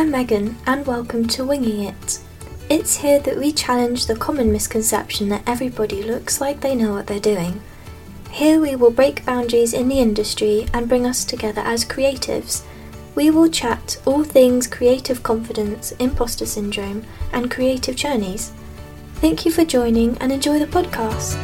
I'm Megan, and welcome to Winging It. It's here that we challenge the common misconception that everybody looks like they know what they're doing. Here we will break boundaries in the industry and bring us together as creatives. We will chat all things creative confidence, imposter syndrome, and creative journeys. Thank you for joining and enjoy the podcast.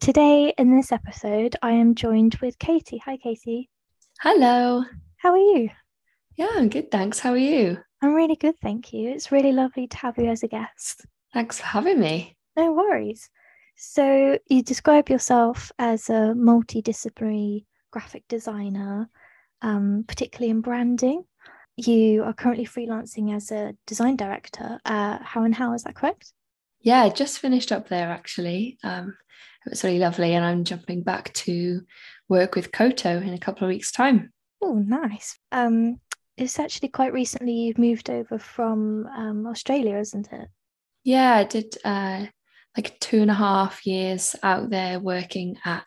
Today in this episode, I am joined with Katie. Hi, Katie. Hello. How are you? Yeah, I'm good. Thanks. How are you? I'm really good, thank you. It's really lovely to have you as a guest. Thanks for having me. No worries. So, you describe yourself as a multidisciplinary graphic designer, um, particularly in branding. You are currently freelancing as a design director at How and How, is that correct? Yeah, I just finished up there actually. Um, it was really lovely, and I'm jumping back to work with Koto in a couple of weeks' time. Oh, nice. Um, it's actually quite recently you've moved over from um, Australia, isn't it? Yeah, I did uh, like two and a half years out there working at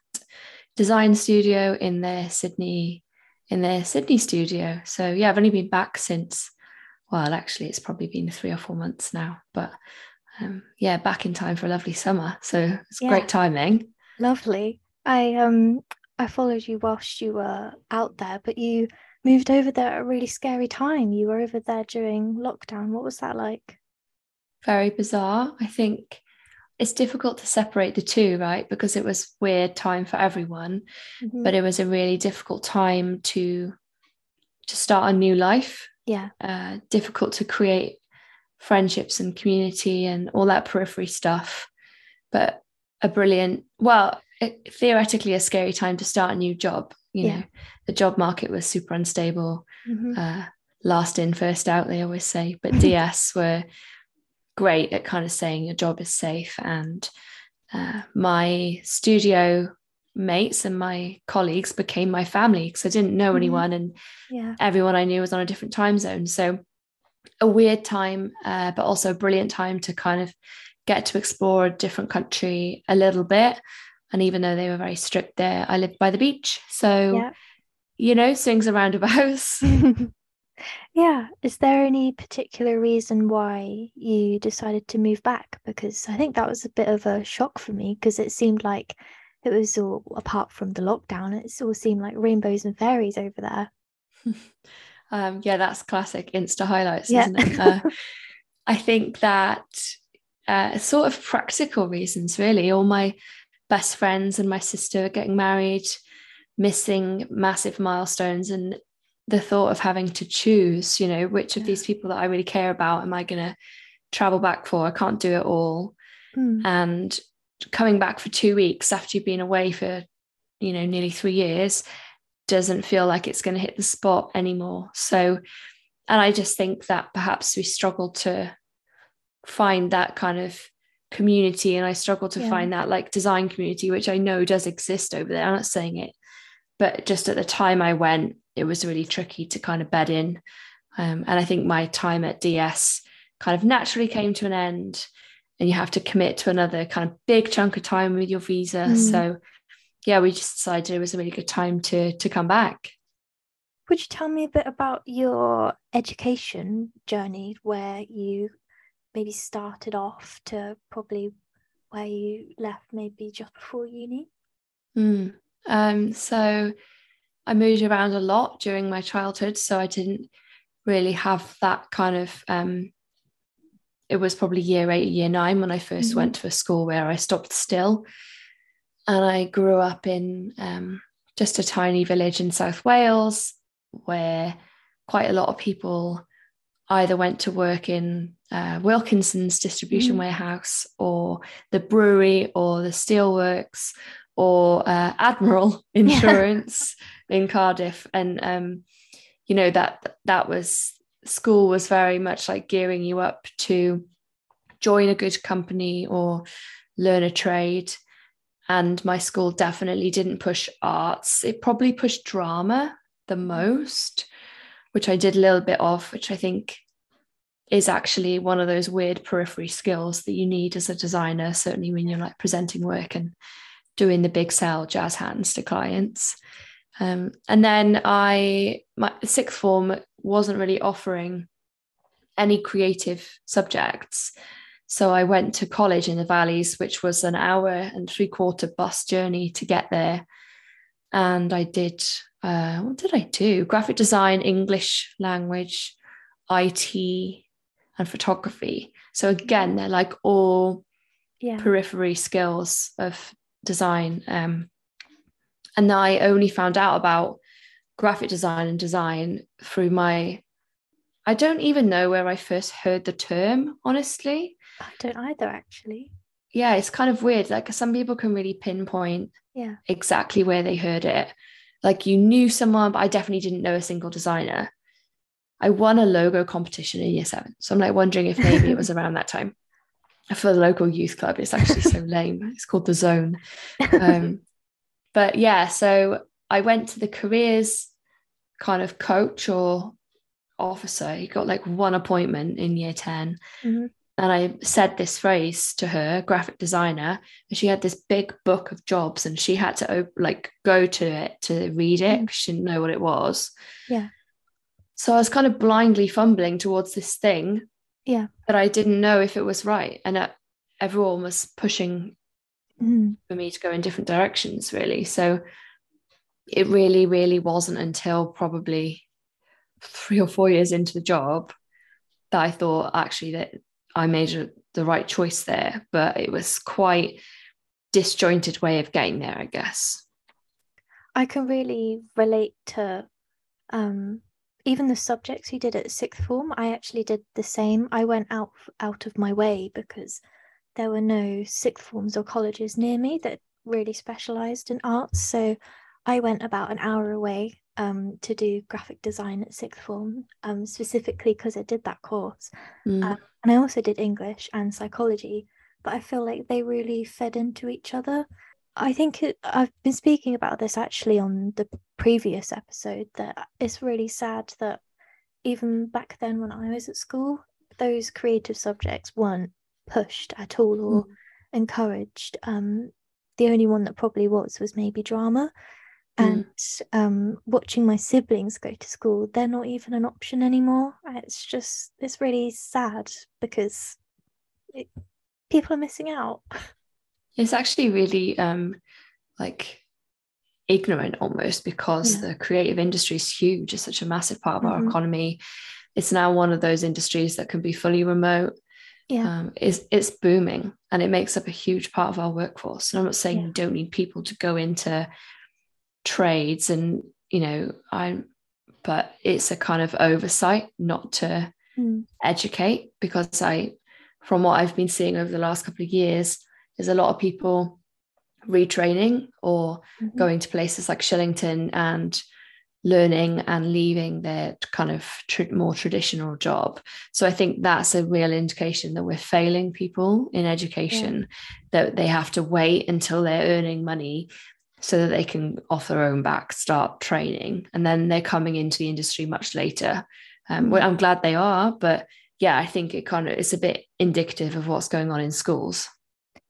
design studio in their Sydney in their Sydney studio. So yeah, I've only been back since well, actually, it's probably been three or four months now, but um, yeah, back in time for a lovely summer. So it's Yeah. great timing. Lovely. I um I followed you whilst you were out there, but you moved over there at a really scary time. You were over there during lockdown. What was that like? Very bizarre. I think it's difficult to separate the two, right? Because it was weird time for everyone, Mhm. but it was a really difficult time to to start a new life. yeah, Uh, difficult to create friendships and community and all that periphery stuff. But a brilliant, well, it, theoretically a scary time to start a new job. You Yeah. know, the job market was super unstable. Mhm. Uh, last in, first out, they always say. But DS were great at kind of saying your job is safe. And uh, my studio mates and my colleagues became my family because I didn't know Mhm. anyone and yeah, everyone I knew was on a different time zone. So a weird time, uh, but also a brilliant time to kind of get to explore a different country a little bit. And even though they were very strict there, I lived by the beach. So, yeah. you know, swings and roundabouts. yeah. Is there any particular reason why you decided to move back? Because I think that was a bit of a shock for me because it seemed like it was all apart from the lockdown, it all seemed like rainbows and fairies over there. um, yeah, that's classic Insta highlights, Yeah. isn't it? Uh, I think that uh, sort of practical reasons, really. All my best friends and my sister are getting married, missing massive milestones, and the thought of having to choose, you know, which of these people that I really care about am I going to travel back for? I can't do it all. Mm, And coming back for two weeks after you've been away for, you know, nearly three years doesn't feel like it's going to hit the spot anymore. So, and I just think that perhaps we struggle to find that kind of community and I struggle to Yeah. find that like design community, which I know does exist over there. I'm not saying it, but just at the time I went, it was really tricky to kind of bed in. Um, and I think my time at DS kind of naturally came to an end and you have to commit to another kind of big chunk of time with your visa. Mm. So yeah, we just decided it was a really good time to to come back. Would you tell me a bit about your education journey where you maybe started off to probably where you left maybe just before uni? Mm. Um, so I moved around a lot during my childhood, so I didn't really have that kind of. Um, it was probably year eight, year nine when I 1st Mhm. went to a school where I stopped still, and I grew up in um, just a tiny village in South Wales where quite a lot of people either went to work in uh, Wilkinson's distribution Mhm. warehouse or the brewery or the steelworks or uh, Admiral Insurance in Cardiff, and um, you know that that was school was very much like gearing you up to join a good company or learn a trade. And my school definitely didn't push arts. It probably pushed drama the most, which I did a little bit of, which I think is actually one of those weird periphery skills that you need as a designer, certainly when you're like presenting work and doing the big sell jazz hands to clients. Um, and then I, my sixth form wasn't really offering any creative subjects. So I went to college in the valleys, which was an hour and three quarter bus journey to get there. And I did, uh, what did I do? Graphic design, English language, IT, and photography. So again, they're like all yeah. periphery skills of design. Um, and I only found out about graphic design and design through my I don't even know where I first heard the term, honestly. I don't either, actually. Yeah, it's kind of weird. Like some people can really pinpoint yeah. exactly where they heard it. Like you knew someone, but I definitely didn't know a single designer. I won a logo competition in year seven. So I'm like wondering if maybe it was around that time for the local youth club. It's actually so lame. It's called the Zone. Um, but yeah, so I went to the careers kind of coach or officer. He got like one appointment in year 10. Mm-hmm. And I said this phrase to her, graphic designer, and she had this big book of jobs and she had to op- like go to it to read it because mm. she didn't know what it was. Yeah. So I was kind of blindly fumbling towards this thing. Yeah. But I didn't know if it was right. And uh, everyone was pushing mm. for me to go in different directions, really. So it really, really wasn't until probably three or four years into the job that I thought actually that I made a, the right choice there. But it was quite disjointed way of getting there, I guess. I can really relate to um, even the subjects you did at sixth form. I actually did the same. I went out out of my way because there were no sixth forms or colleges near me that really specialised in arts. So I went about an hour away um, to do graphic design at sixth form, um, specifically because I did that course. Mm. Um, and I also did English and psychology, but I feel like they really fed into each other. I think it, I've been speaking about this actually on the previous episode that it's really sad that even back then when I was at school, those creative subjects weren't pushed at all or mm. encouraged. Um, the only one that probably was was maybe drama. Mm. And um, watching my siblings go to school, they're not even an option anymore. It's just, it's really sad because it, people are missing out. It's actually really um, like ignorant almost because yeah. the creative industry is huge. It's such a massive part of mm-hmm. our economy. It's now one of those industries that can be fully remote. Yeah. Um, it's, it's booming and it makes up a huge part of our workforce. And I'm not saying yeah. you don't need people to go into trades and you know i'm but it's a kind of oversight not to mm. educate because i from what i've been seeing over the last couple of years there's a lot of people retraining or mm-hmm. going to places like shillington and learning and leaving their kind of tr- more traditional job so i think that's a real indication that we're failing people in education yeah. that they have to wait until they're earning money so that they can off their own back start training. And then they're coming into the industry much later. Um, well, i'm glad they are but yeah i think it kind of is a bit indicative of what's going on in schools.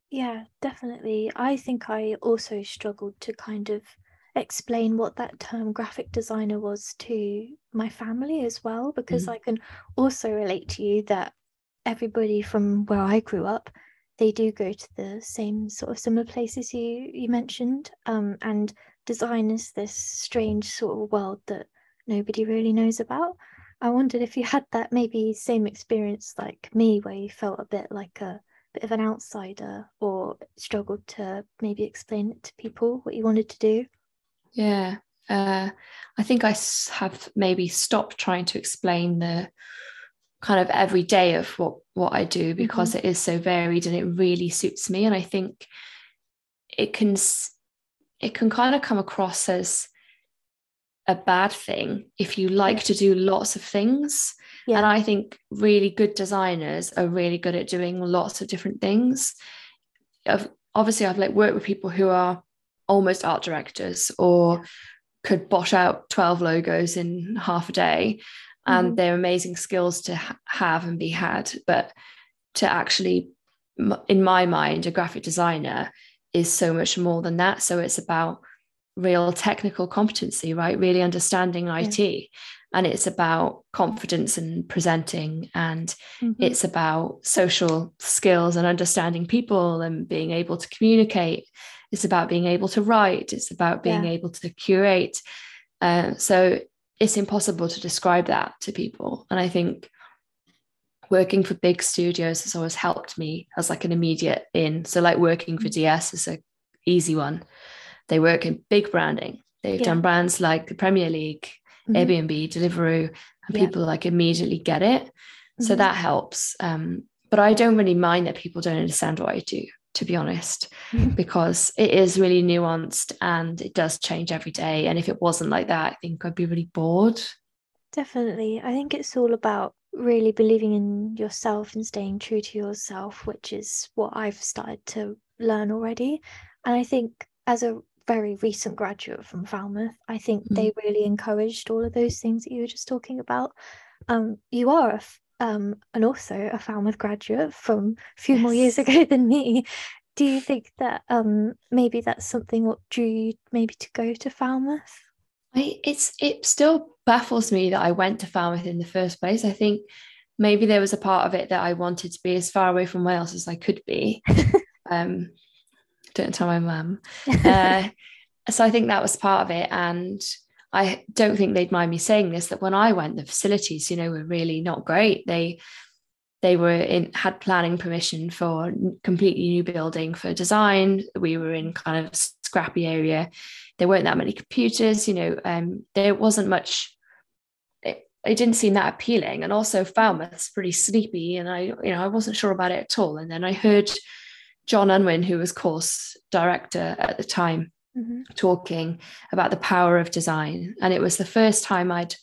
Yeah definitely. I think i also struggled to kind of explain what that term graphic designer was to my family as well because mm-hmm. i can also relate to you that everybody from where i grew up they do go to the same sort of similar places you you mentioned um, and design is this strange sort of world that nobody really knows about. I wondered if you had that maybe same experience like me where you felt a bit like a bit of an outsider or struggled to maybe explain it to people what you wanted to do? Yeah uh, i think i have maybe stopped trying to explain the kind of every day of what what I do because mm-hmm. it is so varied and it really suits me and I think it can it can kind of come across as a bad thing if you like yeah. to do lots of things yeah. and I think really good designers are really good at doing lots of different things I've, obviously I've like worked with people who are almost art directors or could bosh out 12 logos in half a day and mm-hmm. they're amazing skills to ha- have and be had but to actually in my mind a graphic designer is so much more than that. So it's about real technical competency right? Really understanding IT and it's about confidence and presenting and mm-hmm. it's about social skills and understanding people and being able to communicate. It's about being able to write. It's about being yeah. able to curate. Uh, so it's impossible to describe that to people and i think working for big studios has always helped me as like an immediate in so like working for mm. ds is a easy one they work in big branding they've yeah. done brands like the premier league mm-hmm. airbnb deliveroo and yeah. people like immediately get it mm-hmm. so that helps um, but i don't really mind that people don't understand what i do to be honest, mm-hmm. because it is really nuanced and it does change every day. And if it wasn't like that, I think I'd be really bored. Definitely. I think it's all about really believing in yourself and staying true to yourself, which is what I've started to learn already. And I think as a very recent graduate from Falmouth, I think mm-hmm. they really encouraged all of those things that you were just talking about. Um, you are a um, and also a Falmouth graduate from a few yes. more years ago than me. Do you think that um, maybe that's something what drew you maybe to go to Falmouth? I, it's it still baffles me that I went to Falmouth in the first place. I think maybe there was a part of it that I wanted to be as far away from Wales as I could be. um, don't tell my mum. Uh, so I think that was part of it, and I don't think they'd mind me saying this that when I went, the facilities, you know, were really not great. They they were in had planning permission for completely new building for design. We were in kind of scrappy area. There weren't that many computers, you know, um, there wasn't much it, it didn't seem that appealing. And also Falmouth's pretty sleepy. And I, you know, I wasn't sure about it at all. And then I heard John Unwin, who was course director at the time, mm-hmm. talking about the power of design. And it was the first time I'd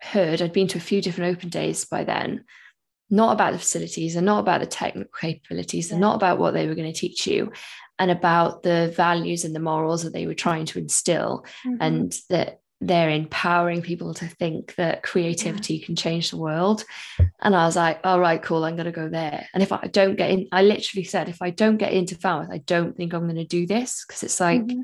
heard, I'd been to a few different open days by then, not about the facilities and not about the technical capabilities yeah. and not about what they were going to teach you and about the values and the morals that they were trying to instill mm-hmm. and that they're empowering people to think that creativity yeah. can change the world. And I was like, all right, cool, I'm going to go there. And if I don't get in, I literally said, if I don't get into Falmouth, I don't think I'm going to do this because it's like, mm-hmm.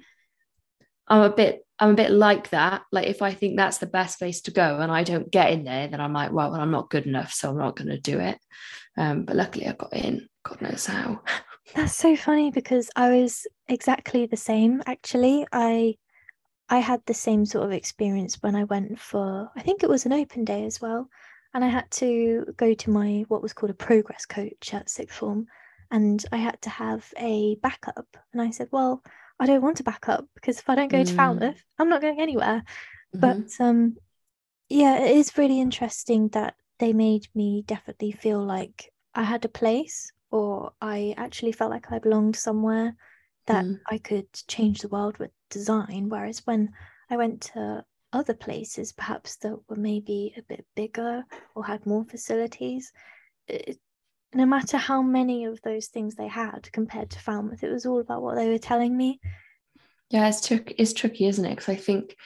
I'm a bit I'm a bit like that. Like if I think that's the best place to go and I don't get in there, then I'm like, well, I'm not good enough, so I'm not going to do it. Um, but luckily, I got in. God knows how. That's so funny because I was exactly the same. Actually, I I had the same sort of experience when I went for I think it was an open day as well, and I had to go to my what was called a progress coach at sixth form, and I had to have a backup. And I said, well I don't want to back up because if I don't go mm. to Falmouth, I'm not going anywhere. Mm-hmm. But um, yeah, it is really interesting that they made me definitely feel like I had a place or I actually felt like I belonged somewhere that mm. I could change the world with design. Whereas when I went to other places, perhaps that were maybe a bit bigger or had more facilities, it, no matter how many of those things they had compared to Falmouth, it was all about what they were telling me. Yeah, it's tricky. It's tricky, isn't it? Because I think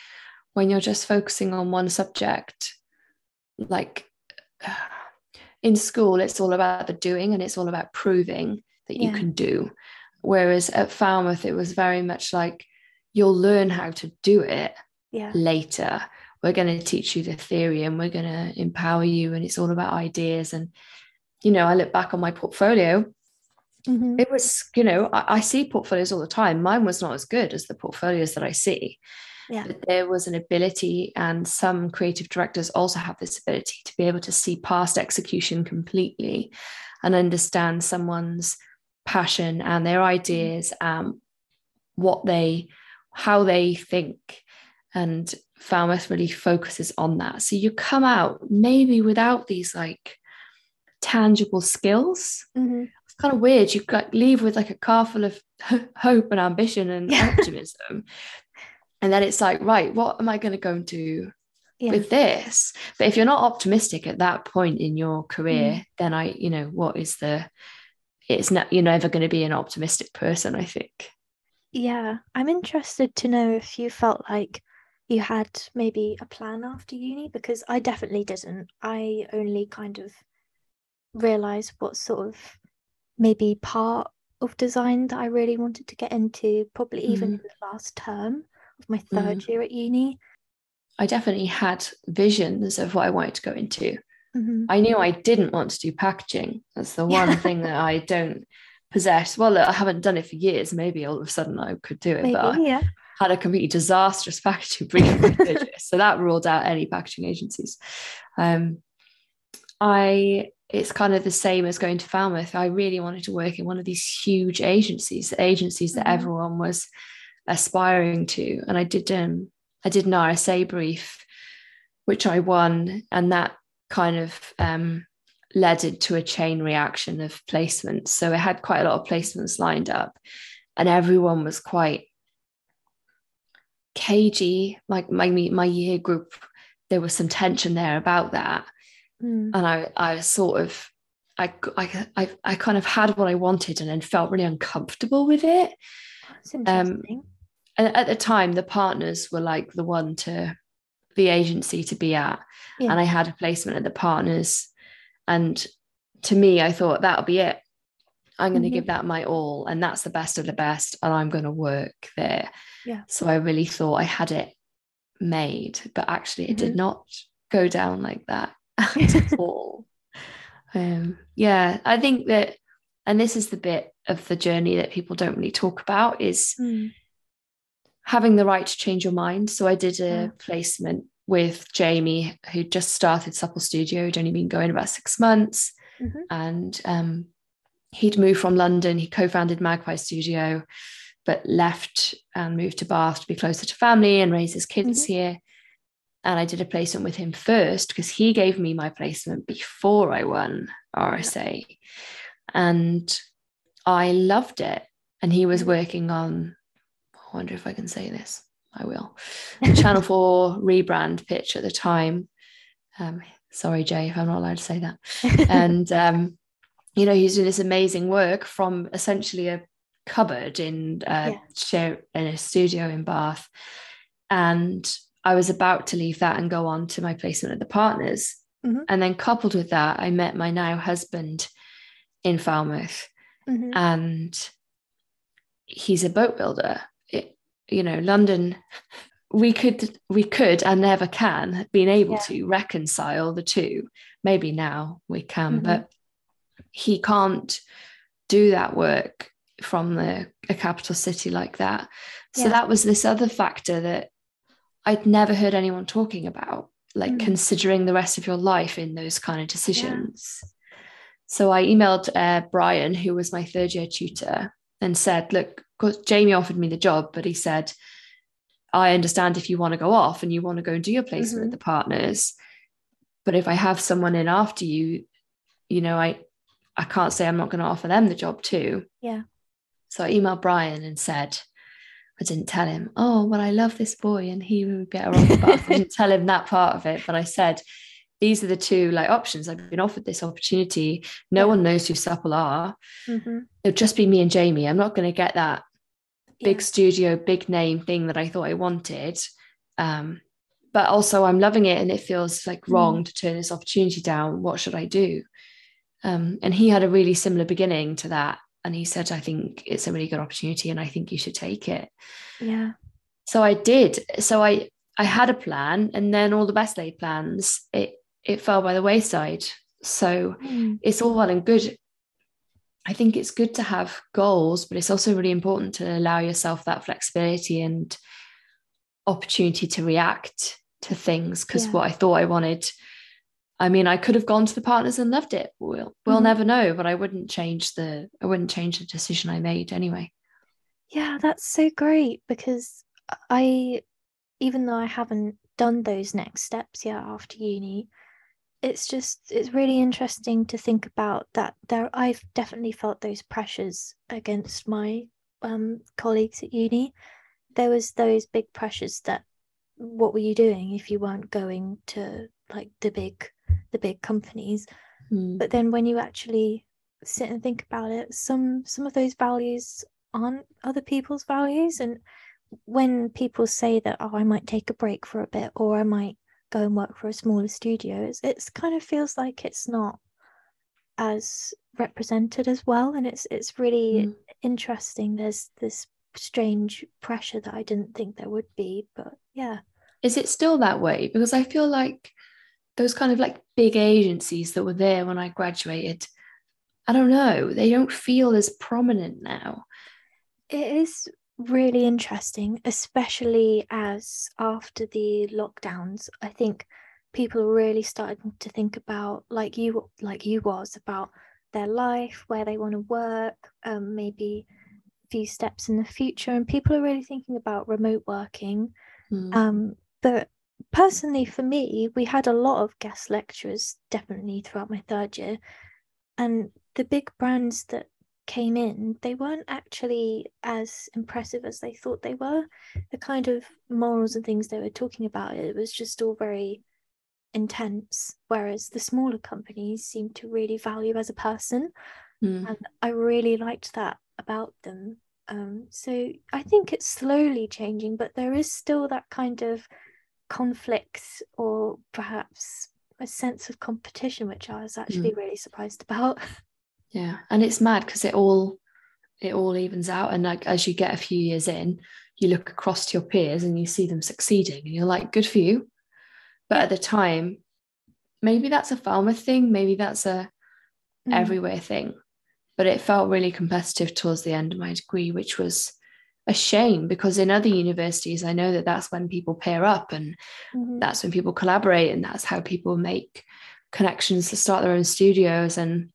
when you're just focusing on one subject, like in school, it's all about the doing and it's all about proving that you yeah. can do. Whereas at Falmouth, it was very much like you'll learn how to do it yeah. later. We're going to teach you the theory and we're going to empower you, and it's all about ideas and you know, I look back on my portfolio. Mm-hmm. It was, you know, I, I, see portfolios all the time. Mine was not as good as the portfolios that I see. Yeah. But there was an ability, and some creative directors also have this ability to be able to see past execution completely and understand someone's passion and their ideas and what they, how they think. And Falmouth really focuses on that. So you come out maybe without these like tangible skills. Mm-hmm. It's kind of weird. You like leave with like a car full of hope and ambition and optimism. And then it's like, right, what am I going to go and do yeah. with this? But if you're not optimistic at that point in your career, mm. then I, you know, what is the, it's not, you're never going to be an optimistic person, I think. Yeah. I'm interested to know if you felt like you had maybe a plan after uni because I definitely didn't. I only kind of realized what sort of maybe part of design that I really wanted to get into, probably even mm. in the last term of my third mm. year at uni. I definitely had visions of what I wanted to go into. Mm-hmm. I knew I didn't want to do packaging. That's the one thing that I don't possess. Well, I haven't done it for years. Maybe all of a sudden I could do it, maybe, but yeah. I had a completely disastrous packaging brief. so that ruled out any packaging agencies. Um, I it's kind of the same as going to Falmouth. I really wanted to work in one of these huge agencies, the agencies that mm-hmm. everyone was aspiring to. And I did um I did an RSA brief, which I won, and that kind of um, led it to a chain reaction of placements. So I had quite a lot of placements lined up, and everyone was quite cagey. Like my my year group, there was some tension there about that, mm. and I I sort of I, I I I kind of had what I wanted and then felt really uncomfortable with it. Um. And at the time, the partners were like the one to the agency to be at, yeah. and I had a placement at the partners, and to me, I thought that'll be it. I'm going to mm-hmm. give that my all, and that's the best of the best, and I'm going to work there. Yeah. So I really thought I had it made, but actually, it mm-hmm. did not go down like that at all. Um, yeah, I think that, and this is the bit of the journey that people don't really talk about is mm. having the right to change your mind. So I did a placement with Jamie, who just started Supple Studio, who'd only been going about six months. Mm-hmm. And um, he'd moved from London. He co founded Magpie Studio, but left and moved to Bath to be closer to family and raise his kids mm-hmm. here. And I did a placement with him first because he gave me my placement before I won RSA. Yeah. And I loved it. And he was working on, I wonder if I can say this. I will. Channel 4 rebrand pitch at the time. Um, sorry, Jay, if I'm not allowed to say that. and, um, you know, he's doing this amazing work from essentially a cupboard in a, yeah. share, in a studio in Bath. And I was about to leave that and go on to my placement at the partners. Mm-hmm. And then coupled with that, I met my now husband in Falmouth. Mm-hmm. And he's a boat builder. It, you know, London, we could we could and never can been able yeah. to reconcile the two. Maybe now we can, mm-hmm. but he can't do that work from the a capital city like that. So yeah. that was this other factor that I'd never heard anyone talking about, like mm. considering the rest of your life in those kind of decisions. Yeah. So I emailed uh, Brian, who was my third year tutor, and said, Look, Jamie offered me the job, but he said, I understand if you want to go off and you want to go and do your placement mm-hmm. with the partners. But if I have someone in after you, you know, I I can't say I'm not going to offer them the job too. Yeah. So I emailed Brian and said, I didn't tell him, oh, well, I love this boy and he would get better off the bath. I didn't tell him that part of it, but I said, these are the two like options. I've been offered this opportunity. No yeah. one knows who Supple are. Mm-hmm. It'll just be me and Jamie. I'm not going to get that big studio, big name thing that I thought I wanted. Um, but also, I'm loving it and it feels like wrong mm. to turn this opportunity down. What should I do? Um, and he had a really similar beginning to that and he said i think it's a really good opportunity and i think you should take it. Yeah. So i did. So i i had a plan and then all the best laid plans. It it fell by the wayside. So mm. it's all well and good. I think it's good to have goals but it's also really important to allow yourself that flexibility and opportunity to react to things because yeah. what i thought i wanted I mean, I could have gone to the partners and loved it. We'll we'll mm-hmm. never know, but I wouldn't change the I wouldn't change the decision I made anyway. Yeah, that's so great because I even though I haven't done those next steps yet after uni, it's just it's really interesting to think about that there I've definitely felt those pressures against my um colleagues at uni. There was those big pressures that what were you doing if you weren't going to like the big the big companies mm. but then when you actually sit and think about it some some of those values aren't other people's values and when people say that, oh, I might take a break for a bit or I might go and work for a smaller studio, it's, it's kind of feels like it's not as represented as well. And it's it's really mm. interesting. There's this strange pressure that I didn't think there would be, but yeah. Is it still that way? Because I feel like those kind of like big agencies that were there when I graduated, I don't know, they don't feel as prominent now. It is really interesting, especially as after the lockdowns, I think people are really starting to think about like you like you was about their life, where they want to work, um, maybe a few steps in the future, and people are really thinking about remote working. Mm. Um, but personally, for me, we had a lot of guest lecturers definitely throughout my third year, and the big brands that came in, they weren't actually as impressive as they thought they were. The kind of morals and things they were talking about, it was just all very intense. Whereas the smaller companies seemed to really value as a person. Mm. And I really liked that about them. Um, so I think it's slowly changing, but there is still that kind of conflict or perhaps a sense of competition, which I was actually mm. really surprised about. Yeah, and it's mad because it all it all evens out, and like as you get a few years in, you look across to your peers and you see them succeeding, and you're like, good for you. But at the time, maybe that's a Falmouth thing, maybe that's a mm. everywhere thing. But it felt really competitive towards the end of my degree, which was a shame because in other universities, I know that that's when people pair up and mm-hmm. that's when people collaborate, and that's how people make connections to start their own studios. And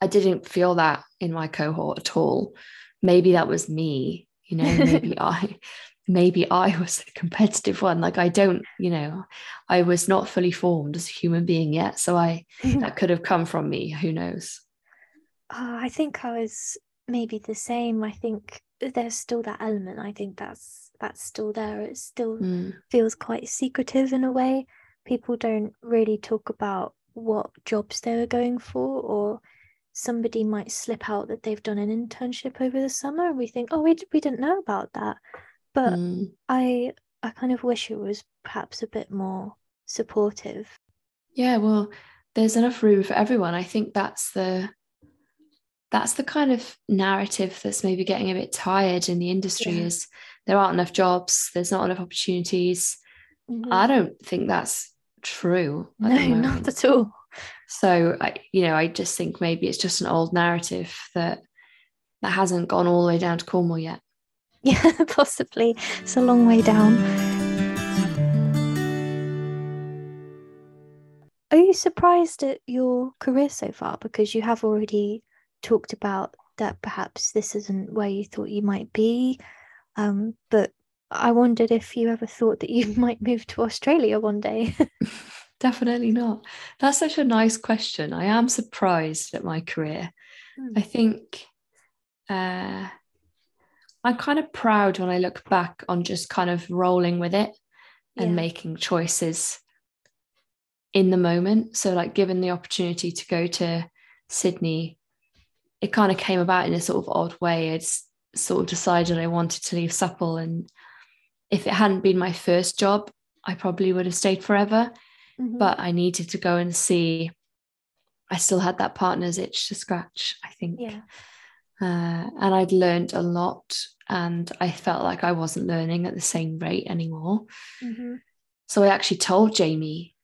I didn't feel that in my cohort at all. Maybe that was me, you know, maybe I maybe I was the competitive one. Like I don't, you know, I was not fully formed as a human being yet. So I that could have come from me. Who knows? Oh, I think I was maybe the same. I think there's still that element. I think that's that's still there. It still mm. feels quite secretive in a way. People don't really talk about what jobs they were going for or somebody might slip out that they've done an internship over the summer and we think oh we, we didn't know about that but mm. i i kind of wish it was perhaps a bit more supportive yeah well there's enough room for everyone i think that's the that's the kind of narrative that's maybe getting a bit tired in the industry yeah. is there aren't enough jobs there's not enough opportunities mm-hmm. i don't think that's true no not at all so I, you know, I just think maybe it's just an old narrative that that hasn't gone all the way down to Cornwall yet. Yeah, possibly. It's a long way down. Are you surprised at your career so far? Because you have already talked about that perhaps this isn't where you thought you might be. Um, but I wondered if you ever thought that you might move to Australia one day. Definitely not. That's such a nice question. I am surprised at my career. Mm. I think uh, I'm kind of proud when I look back on just kind of rolling with it and yeah. making choices in the moment. So, like, given the opportunity to go to Sydney, it kind of came about in a sort of odd way. It's sort of decided I wanted to leave Supple. And if it hadn't been my first job, I probably would have stayed forever mm-hmm. but I needed to go and see. I still had that partner's itch to scratch, I think. Yeah. Uh, and I'd learned a lot, and I felt like I wasn't learning at the same rate anymore. Mm-hmm. So I actually told Jamie,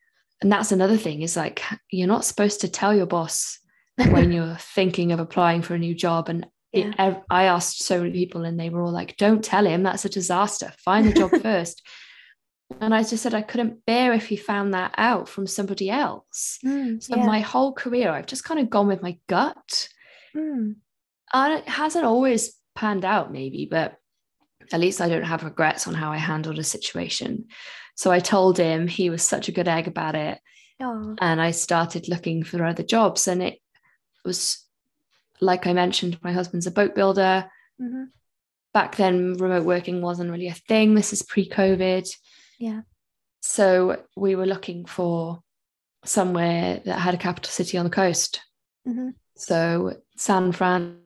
and that's another thing is like, you're not supposed to tell your boss when you're thinking of applying for a new job. And yeah. it, I asked so many people, and they were all like, don't tell him, that's a disaster. Find the job first. And I just said I couldn't bear if he found that out from somebody else. Mm, so yeah. my whole career, I've just kind of gone with my gut. Mm. And it hasn't always panned out, maybe, but at least I don't have regrets on how I handled a situation. So I told him he was such a good egg about it. Oh. And I started looking for other jobs. And it was like I mentioned, my husband's a boat builder. Mm-hmm. Back then, remote working wasn't really a thing. This is pre COVID. Yeah. So we were looking for somewhere that had a capital city on the coast. Mm-hmm. So San Fran,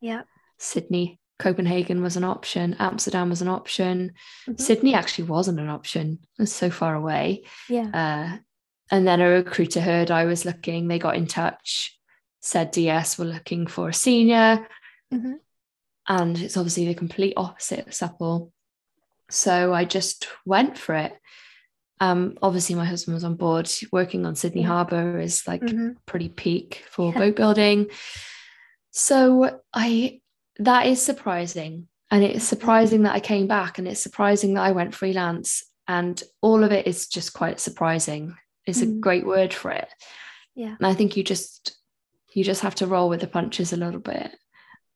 yeah, Sydney, Copenhagen was an option, Amsterdam was an option, Mhm. Sydney actually wasn't an option. It's so far away. Yeah. Uh, and then a recruiter heard I was looking. They got in touch, said DS were looking for a senior, Mhm. and it's obviously the complete opposite of Supple. So I just went for it. Um, obviously, my husband was on board. Working on Sydney Yeah. Harbour is like Mhm. pretty peak for Yeah. boat building. So I that is surprising. And it's surprising that I came back and it's surprising that I went freelance. And all of it is just quite surprising. It's a Mm. great word for it. Yeah. And I think you just you just have to roll with the punches a little bit.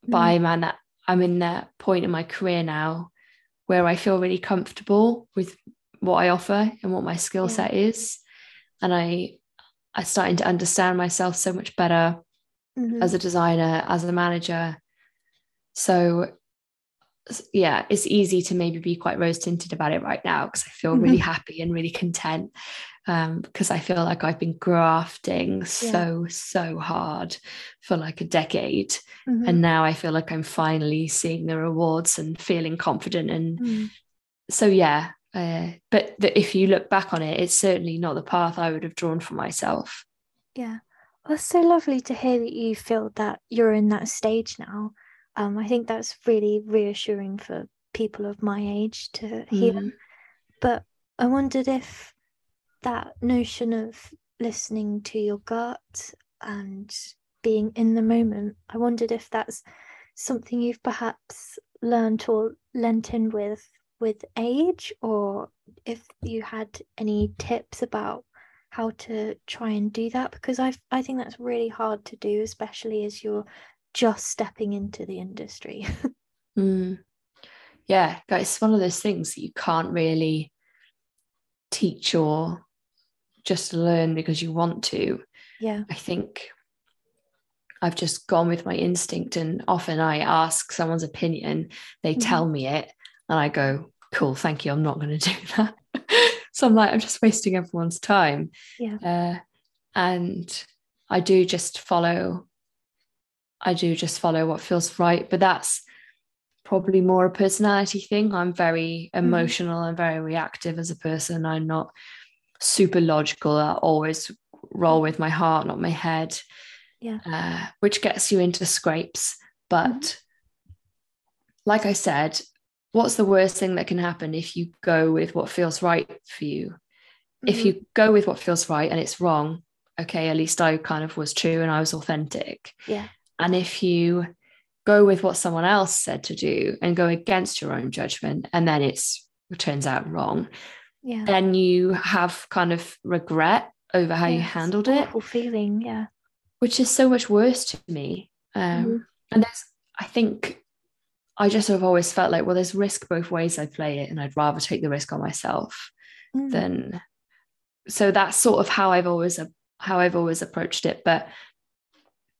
But Mm. I'm at that I'm in that point in my career now where I feel really comfortable with what I offer and what my skill Yeah. set is. And I I'm starting to understand myself so much better Mhm. as a designer, as a manager. So yeah, it's easy to maybe be quite rose tinted about it right now because I feel really happy and really content. Um, because I feel like I've been grafting so, so hard for like a decade. Mhm. And now I feel like I'm finally seeing the rewards and feeling confident. And Mm. so, yeah. Uh, but the, if you look back on it, it's certainly not the path I would have drawn for myself. Yeah. Well, it's so lovely to hear that you feel that you're in that stage now. Um, I think that's really reassuring for people of my age to hear. Mm. But I wondered if that notion of listening to your gut and being in the moment, I wondered if that's something you've perhaps learned or lent in with with age, or if you had any tips about how to try and do that because I I think that's really hard to do, especially as you're just stepping into the industry. Mm. Yeah, it's one of those things that you can't really teach or just learn because you want to. yeah. I think I've just gone with my instinct, and often I ask someone's opinion, they Mhm. tell me it, and I go, Cool, thank you. I'm not going to do that. so I'm like, I'm just wasting everyone's time. Yeah. Uh, and I do just follow, I do just follow what feels right. But that's probably more a personality thing. I'm very emotional and very reactive as a person. I'm not super logical. I always roll with my heart, not my head. Yeah. Uh, which gets you into scrapes. But like I said, what's the worst thing that can happen if you go with what feels right for you? If Mhm. you go with what feels right and it's wrong, okay, at least I kind of was true and I was authentic. Yeah. And if you go with what someone else said to do and go against your own judgment and then it's it turns out wrong, yeah. then you have kind of regret over how you handled it, Awful feeling, yeah. which is so much worse to me. Um, Mhm. And there's, I think, I just have always felt like, well, there's risk both ways I play it, and I'd rather take the risk on myself Mm. than. So that's sort of how I've always how I've always approached it. But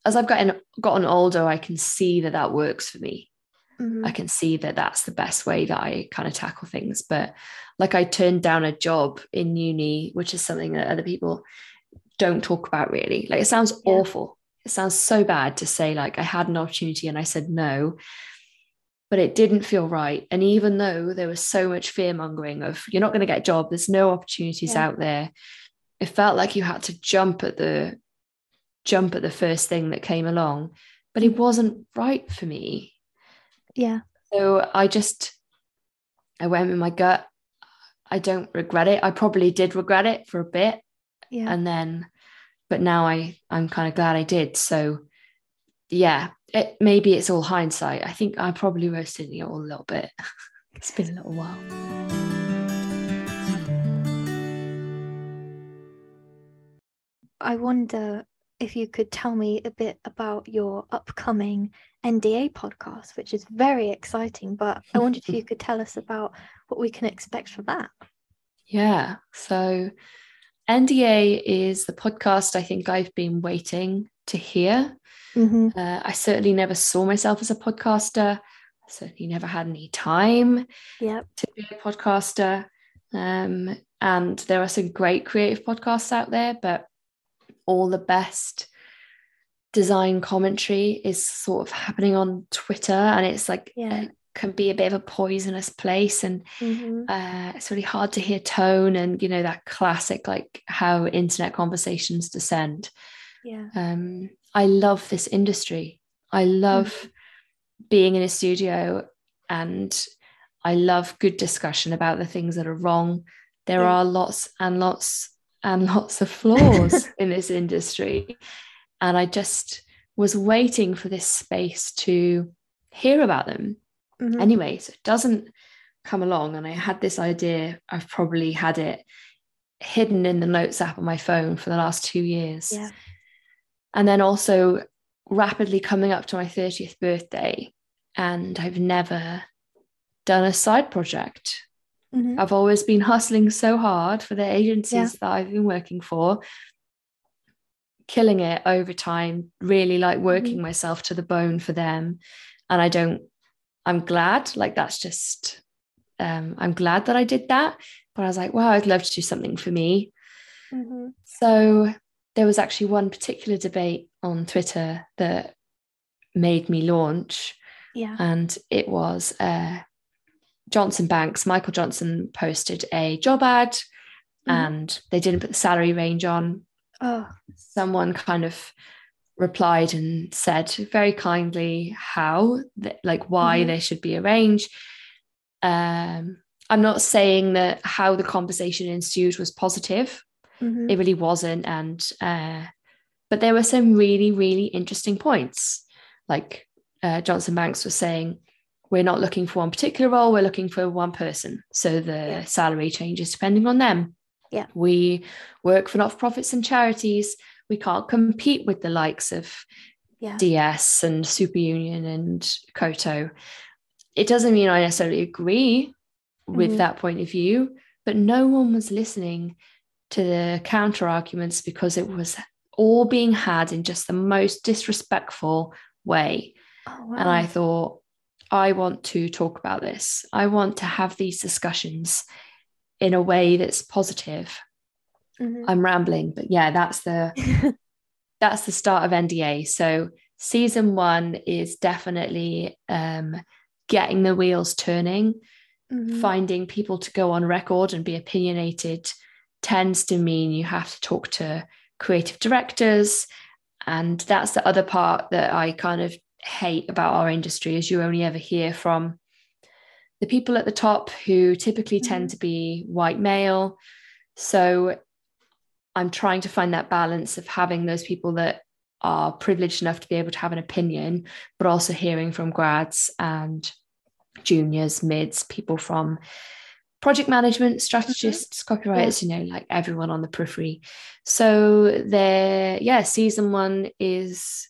as I've gotten gotten older, I can see that that works for me. Mhm. I can see that that's the best way that I kind of tackle things. But like I turned down a job in uni, which is something that other people don't talk about really. Like it sounds Yeah. awful. It sounds so bad to say like I had an opportunity and I said no, but it didn't feel right. And even though there was so much fear mongering of you're not going to get a job, there's no opportunities Yeah. out there, it felt like you had to jump at the jump at the first thing that came along. But it wasn't right for me. Yeah. So I just, I went with my gut. I don't regret it. I probably did regret it for a bit, Yeah. and then, but now I, I'm kind of glad I did. So, yeah, it maybe it's all hindsight. I think I probably roasted it all a little bit. it's been a little while. I wonder if you could tell me a bit about your upcoming NDA podcast, which is very exciting. But I wondered if you could tell us about what we can expect from that. Yeah. So, NDA is the podcast I think I've been waiting to hear. Mm-hmm. Uh, I certainly never saw myself as a podcaster. I certainly never had any time Yep. to be a podcaster. Um, and there are some great creative podcasts out there, but all the best design commentary is sort of happening on Twitter, and it's like Yeah. it can be a bit of a poisonous place, and Mhm. uh, it's really hard to hear tone, and you know that classic like how internet conversations descend. Yeah. Um, I love this industry. I love being in a studio, and I love good discussion about the things that are wrong. There Yeah. are lots and lots and lots of flaws in this industry. And I just was waiting for this space to hear about them. Mhm. Anyway, so it doesn't come along. And I had this idea, I've probably had it hidden in the notes app on my phone for the last two years. Yeah. And then also rapidly coming up to my 30th birthday. And I've never done a side project. Mhm. I've always been hustling so hard for the agencies Yeah. that I've been working for, killing it over time, really like working Mm-hmm. myself to the bone for them. And I don't, I'm glad, like that's just, um, I'm glad that I did that. But I was like, wow, I'd love to do something for me. Mhm. So there was actually one particular debate on Twitter that made me launch Yeah. and it was uh, Johnson Banks. Michael Johnson posted a job ad, Mhm. and they didn't put the salary range on. Oh. Someone kind of replied and said very kindly how, th- like, why Mhm. there should be a range. Um, I'm not saying that how the conversation ensued was positive. Mhm. It really wasn't, and uh, but there were some really, really interesting points. Like uh, Johnson Banks was saying, we're not looking for one particular role, we're looking for one person. So the Yeah. salary changes depending on them. Yeah. We work for not for profits and charities. We can't compete with the likes of Yeah. DS and Superunion and Koto. It doesn't mean I necessarily agree with Mhm. that point of view, but no one was listening to the counter arguments because it was all being had in just the most disrespectful way. Oh, wow. And I thought, I want to talk about this. I want to have these discussions in a way that's positive. Mhm. I'm rambling, but yeah, that's the that's the start of NDA. So season one is definitely um, getting the wheels turning, Mhm. finding people to go on record and be opinionated tends to mean you have to talk to creative directors. And that's the other part that I kind of hate about our industry is you only ever hear from the people at the top who typically tend Mhm. to be white male. So I'm trying to find that balance of having those people that are privileged enough to be able to have an opinion, but also hearing from grads and juniors, mids, people from project management, strategists, copywriters, you know, like everyone on the periphery. So there, yeah, season one is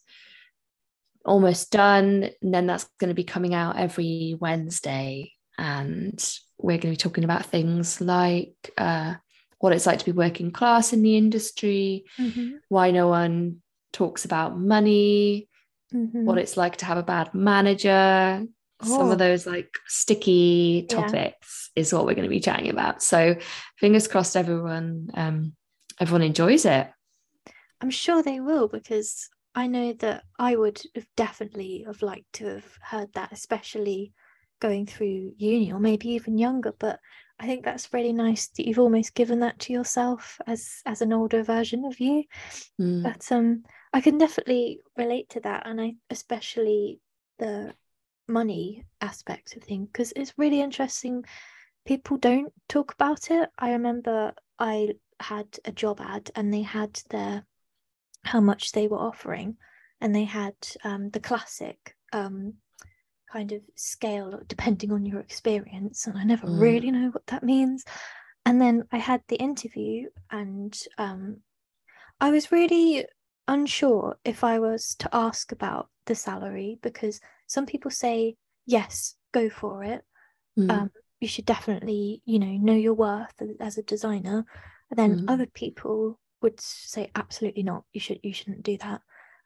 almost done. And then that's going to be coming out every Wednesday. And we're going to be talking about things like uh, what it's like to be working class in the industry, Mhm. why no one talks about money, Mhm. what it's like to have a bad manager. Some Oh. of those like sticky Yeah. topics is what we're going to be chatting about. So fingers crossed everyone um everyone enjoys it. I'm sure they will because I know that I would have definitely have liked to have heard that, especially going through uni or maybe even younger. But I think that's really nice that you've almost given that to yourself as as an older version of you. Mm. But um, I can definitely relate to that, and I especially the money aspect of things because it's really interesting. People don't talk about it. I remember I had a job ad, and they had their how much they were offering, and they had um, the classic um, kind of scale depending on your experience, and I never Mm. really know what that means. And then I had the interview, and um, I was really unsure if I was to ask about the salary because some people say yes, go for it. Mm. Um, you should definitely, you know, know your worth as- a designer. And then Mm. other people would say absolutely not. You should you shouldn't do that.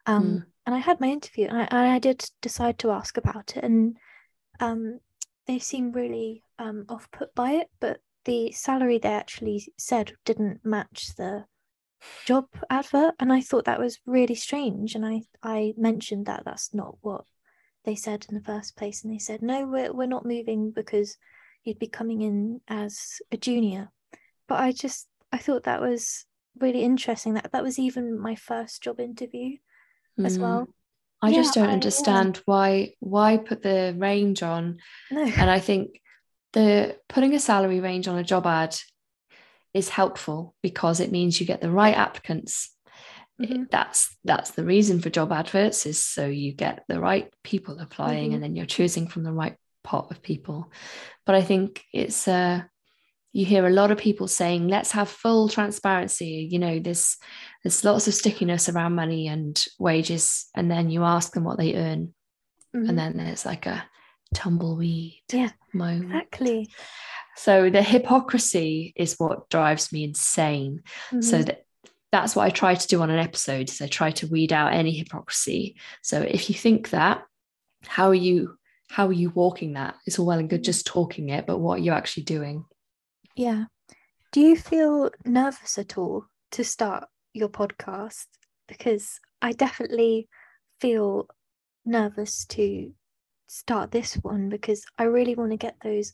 Um, Mm. And I had my interview, and I, and I did decide to ask about it, and um, they seemed really um, off put by it. But the salary they actually said didn't match the job advert and I thought that was really strange and I I mentioned that that's not what they said in the first place and they said no we're we're not moving because you'd be coming in as a junior but I just I thought that was really interesting that that was even my first job interview mm. as well I yeah, just don't I, understand yeah. why why put the range on no. and I think the putting a salary range on a job ad is helpful because it means you get the right applicants mm-hmm. that's that's the reason for job adverts is so you get the right people applying mm-hmm. and then you're choosing from the right pot of people but i think it's uh you hear a lot of people saying let's have full transparency you know there's there's lots of stickiness around money and wages and then you ask them what they earn mm-hmm. and then there's like a tumbleweed yeah moment exactly so the hypocrisy is what drives me insane. Mm-hmm. So that that's what I try to do on an episode is I try to weed out any hypocrisy. So if you think that, how are you how are you walking that? It's all well and good mm-hmm. just talking it, but what are you actually doing? Yeah. Do you feel nervous at all to start your podcast? Because I definitely feel nervous to start this one because I really want to get those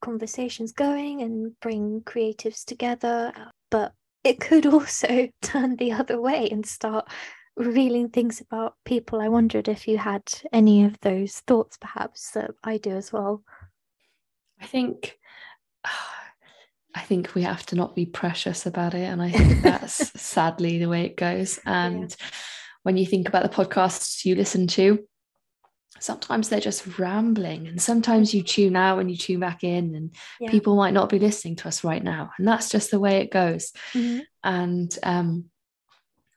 conversations going and bring creatives together. But it could also turn the other way and start revealing things about people. I wondered if you had any of those thoughts, perhaps, that I do as well. I think. I think we have to not be precious about it. And I think that's sadly the way it goes. And yeah. when you think about the podcasts you listen to, sometimes they're just rambling and sometimes you tune out and you tune back in and yeah. people might not be listening to us right now and that's just the way it goes mm-hmm. and um,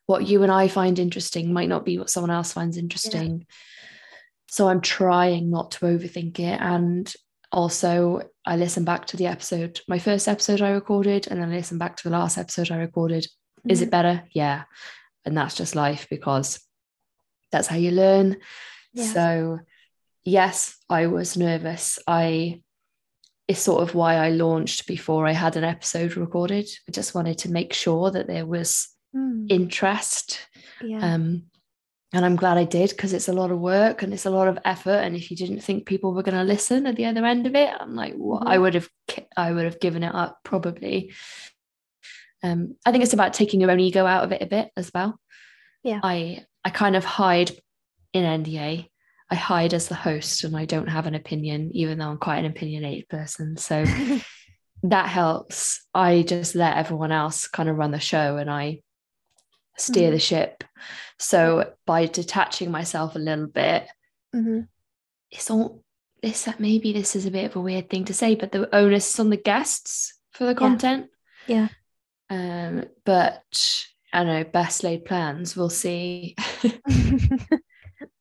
what you and i find interesting might not be what someone else finds interesting yeah. so i'm trying not to overthink it and also i listen back to the episode my first episode i recorded and then i listen back to the last episode i recorded mm-hmm. is it mm-hmm. better yeah and that's just life because that's how you learn so, yes, I was nervous. I is sort of why I launched before I had an episode recorded. I just wanted to make sure that there was mm. interest. Yeah. Um, and I'm glad I did because it's a lot of work and it's a lot of effort. And if you didn't think people were going to listen at the other end of it, I'm like, well, mm-hmm. I would have, I would have given it up probably. Um, I think it's about taking your own ego out of it a bit as well. Yeah. I I kind of hide in NDA, I hide as the host and I don't have an opinion, even though I'm quite an opinionated person. So that helps. I just let everyone else kind of run the show and I steer mm-hmm. the ship. So by detaching myself a little bit, mm-hmm. it's all this maybe this is a bit of a weird thing to say, but the onus is on the guests for the content. Yeah. yeah. Um, but I don't know, best laid plans. We'll see.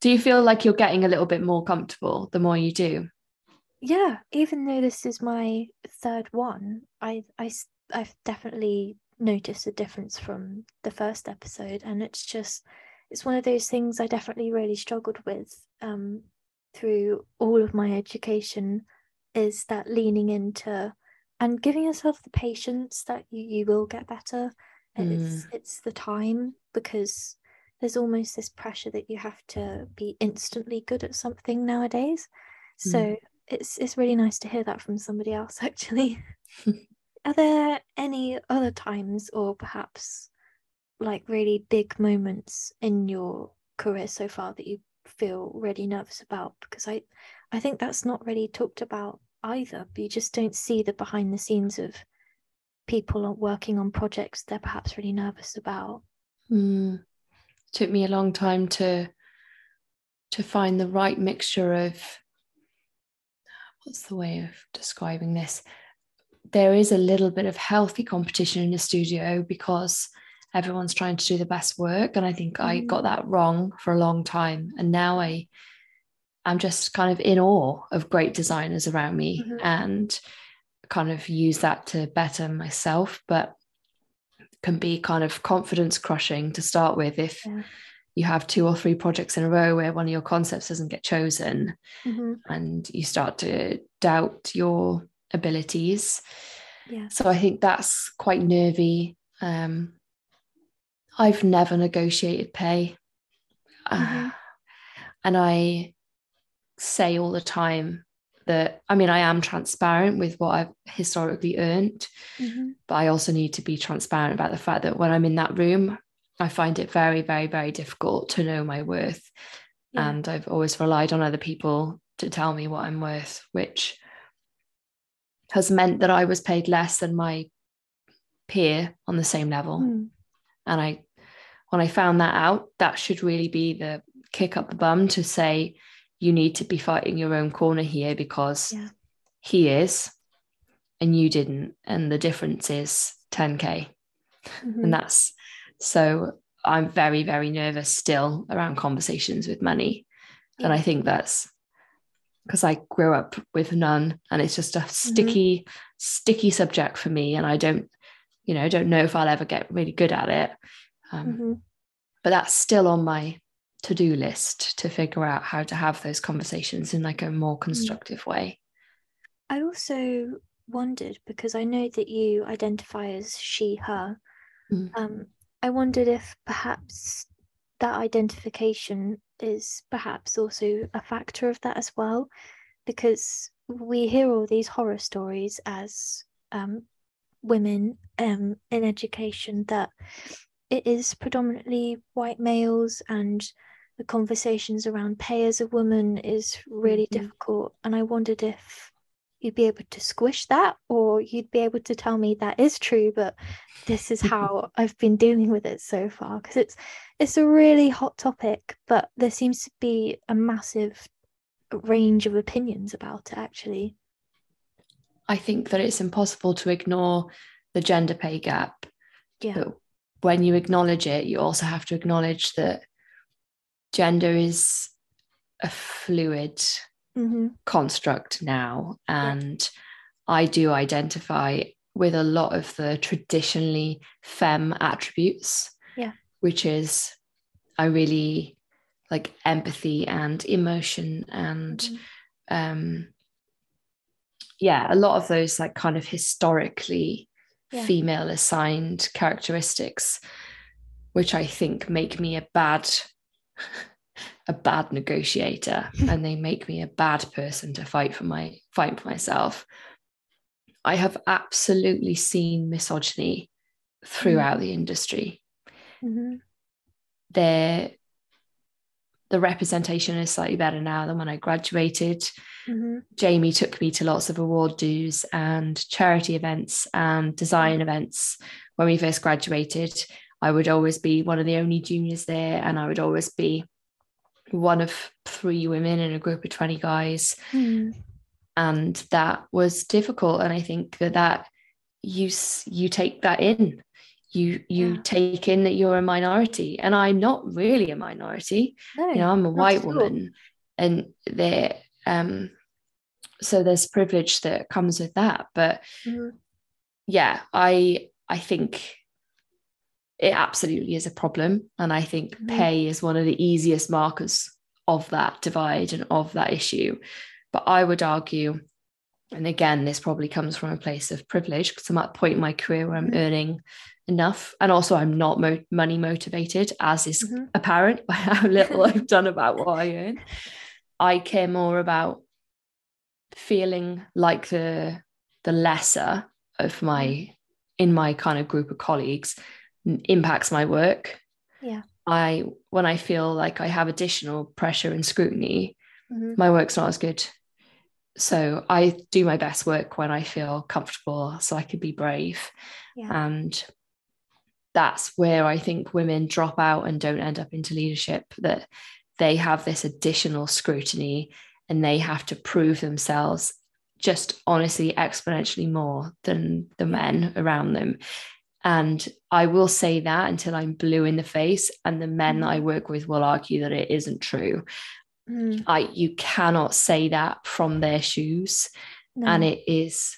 do you feel like you're getting a little bit more comfortable the more you do yeah even though this is my third one i i i've definitely noticed a difference from the first episode and it's just it's one of those things i definitely really struggled with um through all of my education is that leaning into and giving yourself the patience that you, you will get better mm. it's it's the time because there's almost this pressure that you have to be instantly good at something nowadays. So mm. it's it's really nice to hear that from somebody else actually. Are there any other times or perhaps like really big moments in your career so far that you feel really nervous about? Because I I think that's not really talked about either, but you just don't see the behind the scenes of people working on projects they're perhaps really nervous about. Mm took me a long time to to find the right mixture of what's the way of describing this there is a little bit of healthy competition in the studio because everyone's trying to do the best work and i think mm. i got that wrong for a long time and now i i'm just kind of in awe of great designers around me mm-hmm. and kind of use that to better myself but can be kind of confidence crushing to start with if yeah. you have two or three projects in a row where one of your concepts doesn't get chosen mm-hmm. and you start to doubt your abilities. Yeah. So I think that's quite nervy. Um, I've never negotiated pay. Mhm. Uh, and I say all the time that, I mean, I am transparent with what I've historically earned, Mhm. but I also need to be transparent about the fact that when I'm in that room, I find it very, very, very difficult to know my worth. Yeah. And I've always relied on other people to tell me what I'm worth, which has meant that I was paid less than my peer on the same level. Mm. And I, when I found that out, that should really be the kick up the bum to say, you need to be fighting your own corner here because Yeah. he is and you didn't. And the difference is 10K. Mhm. And that's so I'm very, very nervous still around conversations with money. And I think that's because I grew up with none and it's just a sticky, sticky subject for me. And I don't, you know, don't know if I'll ever get really good at it. Um, Mhm. But that's still on my to do list to figure out how to have those conversations in like a more constructive way. I also wondered because I know that you identify as she, her. Mm. Um, I wondered if perhaps that identification is perhaps also a factor of that as well, because we hear all these horror stories as um, women um, in education that it is predominantly white males and the conversations around pay as a woman is really Mhm. difficult. And I wondered if you'd be able to squish that or you'd be able to tell me that is true, but this is how I've been dealing with it so far. Because it's it's a really hot topic, but there seems to be a massive range of opinions about it actually. I think that it's impossible to ignore the gender pay gap. Yeah. But when you acknowledge it, you also have to acknowledge that gender is a fluid hmm construct now. And I do identify with a lot of the traditionally femme attributes. Yeah. Which is, I really like empathy and emotion and Mhm. um yeah a lot of those like kind of historically Yeah. female assigned characteristics which i think make me a bad a bad negotiator and they make me a bad person to fight for my fight for myself i have absolutely seen misogyny throughout the industry Mhm. there the representation is slightly better now than when i graduated Mhm. Jamie took me to lots of award dues and charity events and design events. When we first graduated, I would always be one of the only juniors there, and I would always be one of three women in a group of 20 guys. Mm. And that was difficult. And I think that that you, you take that in. You you Yeah. take in that you're a minority, and I'm not really a minority No, you know i'm a white all. woman and there um so there's privilege that comes with that but Mhm. yeah i i think it absolutely is a problem and i think Mhm. pay is one of the easiest markers of that divide and of that issue but i would argue and again this probably comes from a place of privilege because i'm at a point in my career where i'm Mhm. earning enough and also i'm not mo- money motivated as is Mhm. apparent by how little i've done about what i earn i care more about feeling like the the lesser of my in my kind of group of colleagues impacts my work Yeah. i when i feel like i have additional pressure and scrutiny Mhm. my work's not as good so i do my best work when i feel comfortable so i can be brave Yeah. and that's where i think women drop out and don't end up into leadership that they have this additional scrutiny and they have to prove themselves just honestly exponentially more than the men around them and i will say that until i'm blue in the face and the men that i Mhm. work with will argue that it isn't true Mm. I you cannot say that from their shoes No. and it is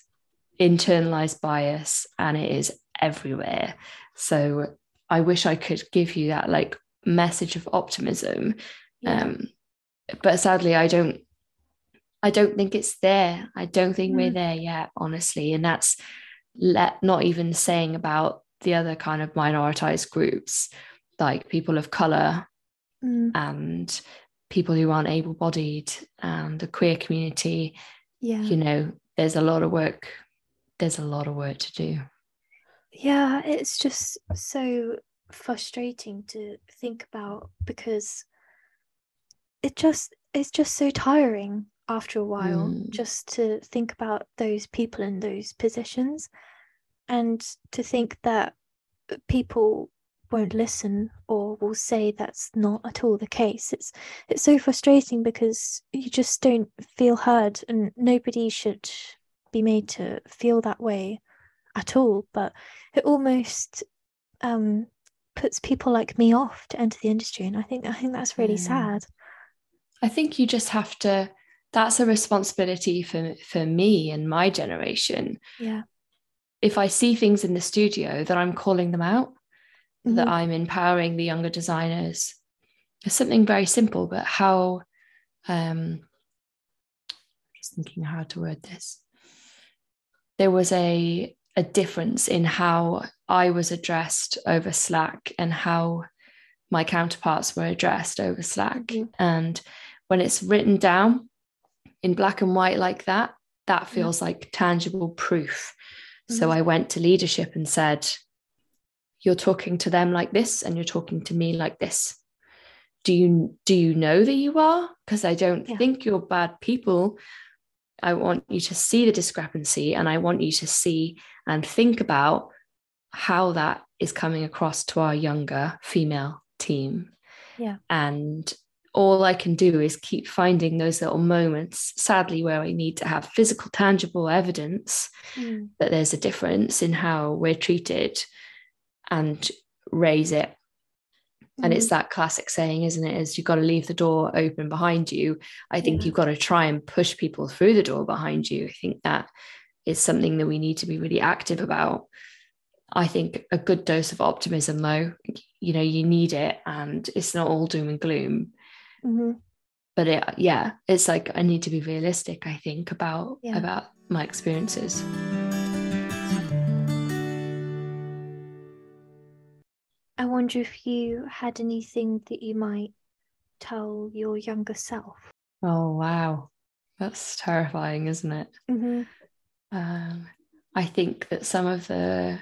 internalized bias and it is everywhere so I wish I could give you that like message of optimism Yeah. um but sadly I don't I don't think it's there I don't think we're Mm. there yet honestly and that's let not even saying about the other kind of minoritized groups like people of color Mm, and people who aren't able bodied and the queer community, yeah. you know, there's a lot of work. There's a lot of work to do. Yeah, it's just so frustrating to think about because it just it's just so tiring after a while Mm. just to think about those people in those positions and to think that people won't listen or will say that's not at all the case it's it's so frustrating because you just don't feel heard and nobody should be made to feel that way at all but it almost um puts people like me off to enter the industry and i think i think that's really Yeah. sad I think you just have to. That's a responsibility for for me and my generation. yeah If I see things in the studio, that I'm calling them out, that Mhm. I'm empowering the younger designers. It's something very simple, but how. Um, just thinking how to word this. There was a a difference in how I was addressed over Slack and how my counterparts were addressed over Slack. Mhm. And when it's written down in black and white like that, that feels like tangible proof. So Mhm. I went to leadership and said, You're talking to them like this, and you're talking to me like this. Do you do you know that you are? Because I don't Yeah. think you're bad people. I want you to see the discrepancy and I want you to see and think about how that is coming across to our younger female team. Yeah. And all I can do is keep finding those little moments, sadly, where I need to have physical, tangible evidence Mm. that there's a difference in how we're treated and raise it. And it's Mhm. that classic saying, isn't it? Is you've got to leave the door open behind you. I think Yeah. you've got to try and push people through the door behind you. I think that is something that we need to be really active about. I think a good dose of optimism, though, you know, you need it, and it's not all doom and gloom. Mhm. But it, yeah, it's like I need to be realistic. I think about Yeah. about my experiences. I wonder if you had anything that you might tell your younger self. Oh wow, that's terrifying, isn't it? Mm-hmm. um, I think that some of the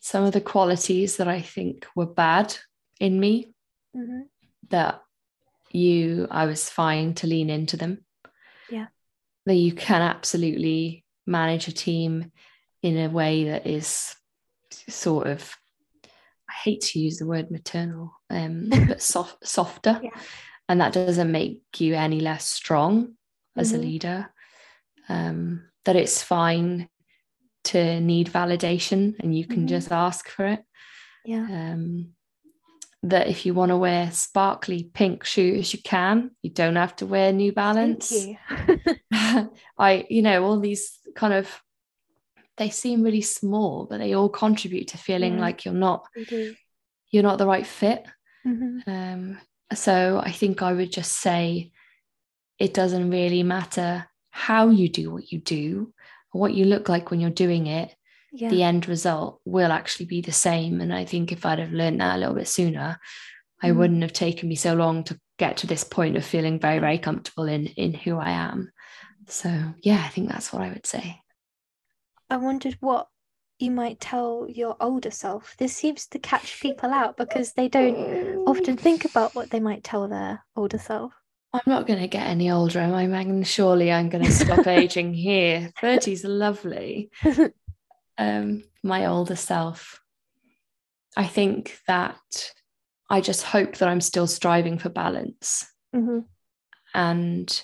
some of the qualities that I think were bad in me Mm-hmm. that you I was fine to lean into them. Yeah. That you can absolutely manage a team in a way that is sort of I hate to use the word maternal, um, but soft softer. Yeah. And that doesn't make you any less strong as a Mhm. leader. Um, that it's fine to need validation and you can Mhm. just ask for it. Yeah. Um, that if you want to wear sparkly pink shoes, you can. You don't have to wear New Balance. Thank you. I, you know, all these kind of they seem really small, but they all contribute to feeling Yeah. like you're not you're not the right fit. Mm-hmm. Um, so I think I would just say it doesn't really matter how you do what you do or what you look like when you're doing it. Yeah. The end result will actually be the same. And I think if I'd have learned that a little bit sooner, I Mhm. wouldn't have taken me so long to get to this point of feeling very, very comfortable in in who I am. So yeah, I think that's what I would say. I wondered what you might tell your older self. This seems to catch people out because they don't often think about what they might tell their older self. I'm not going to get any older, am I, Megan? Surely I'm going to stop aging here. 30's lovely. Um, my older self. I think that I just hope that I'm still striving for balance Mm-hmm. and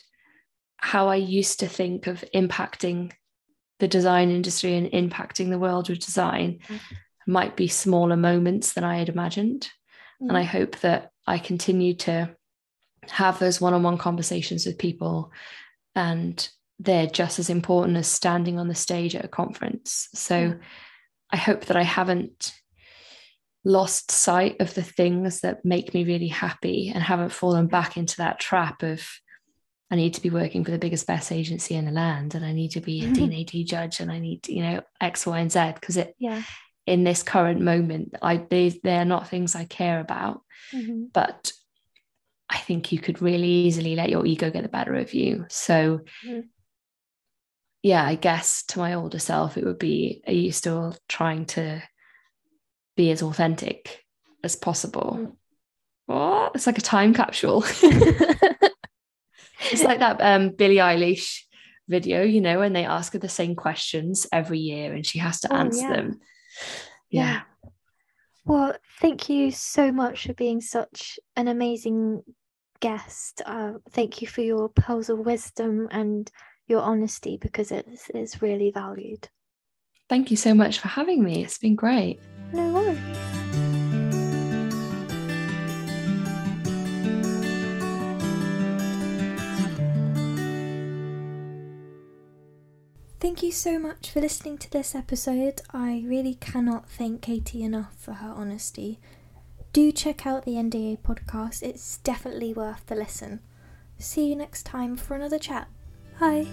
how I used to think of impacting the design industry and impacting the world of design Mm. might be smaller moments than I had imagined. Mm. And I hope that I continue to have those one on one conversations with people and they're just as important as standing on the stage at a conference. So Yeah. I hope that I haven't lost sight of the things that make me really happy and haven't fallen back into that trap of I need to be working for the biggest best agency in the land and I need to be a Mhm. D&AD judge and I need to, you know X, Y, and Z because it Yeah. in this current moment i they they're not things i care about Mm-hmm. but i think you could really easily let your ego get the better of you so Mhm. Yeah i guess to my older self it would be are you still trying to be as authentic as possible Mm. what it's like a time capsule it's like that um Billie Eilish video, you know, and they ask her the same questions every year and she has to Oh, answer yeah. them. Yeah. Yeah. Well, thank you so much for being such an amazing guest. Uh, thank you for your pearls of wisdom and your honesty because it's, it's really valued. Thank you so much for having me. It's been great. No worries. Thank you so much for listening to this episode. I really cannot thank Katie enough for her honesty. Do check out the NDA podcast, it's definitely worth the listen. See you next time for another chat. Bye.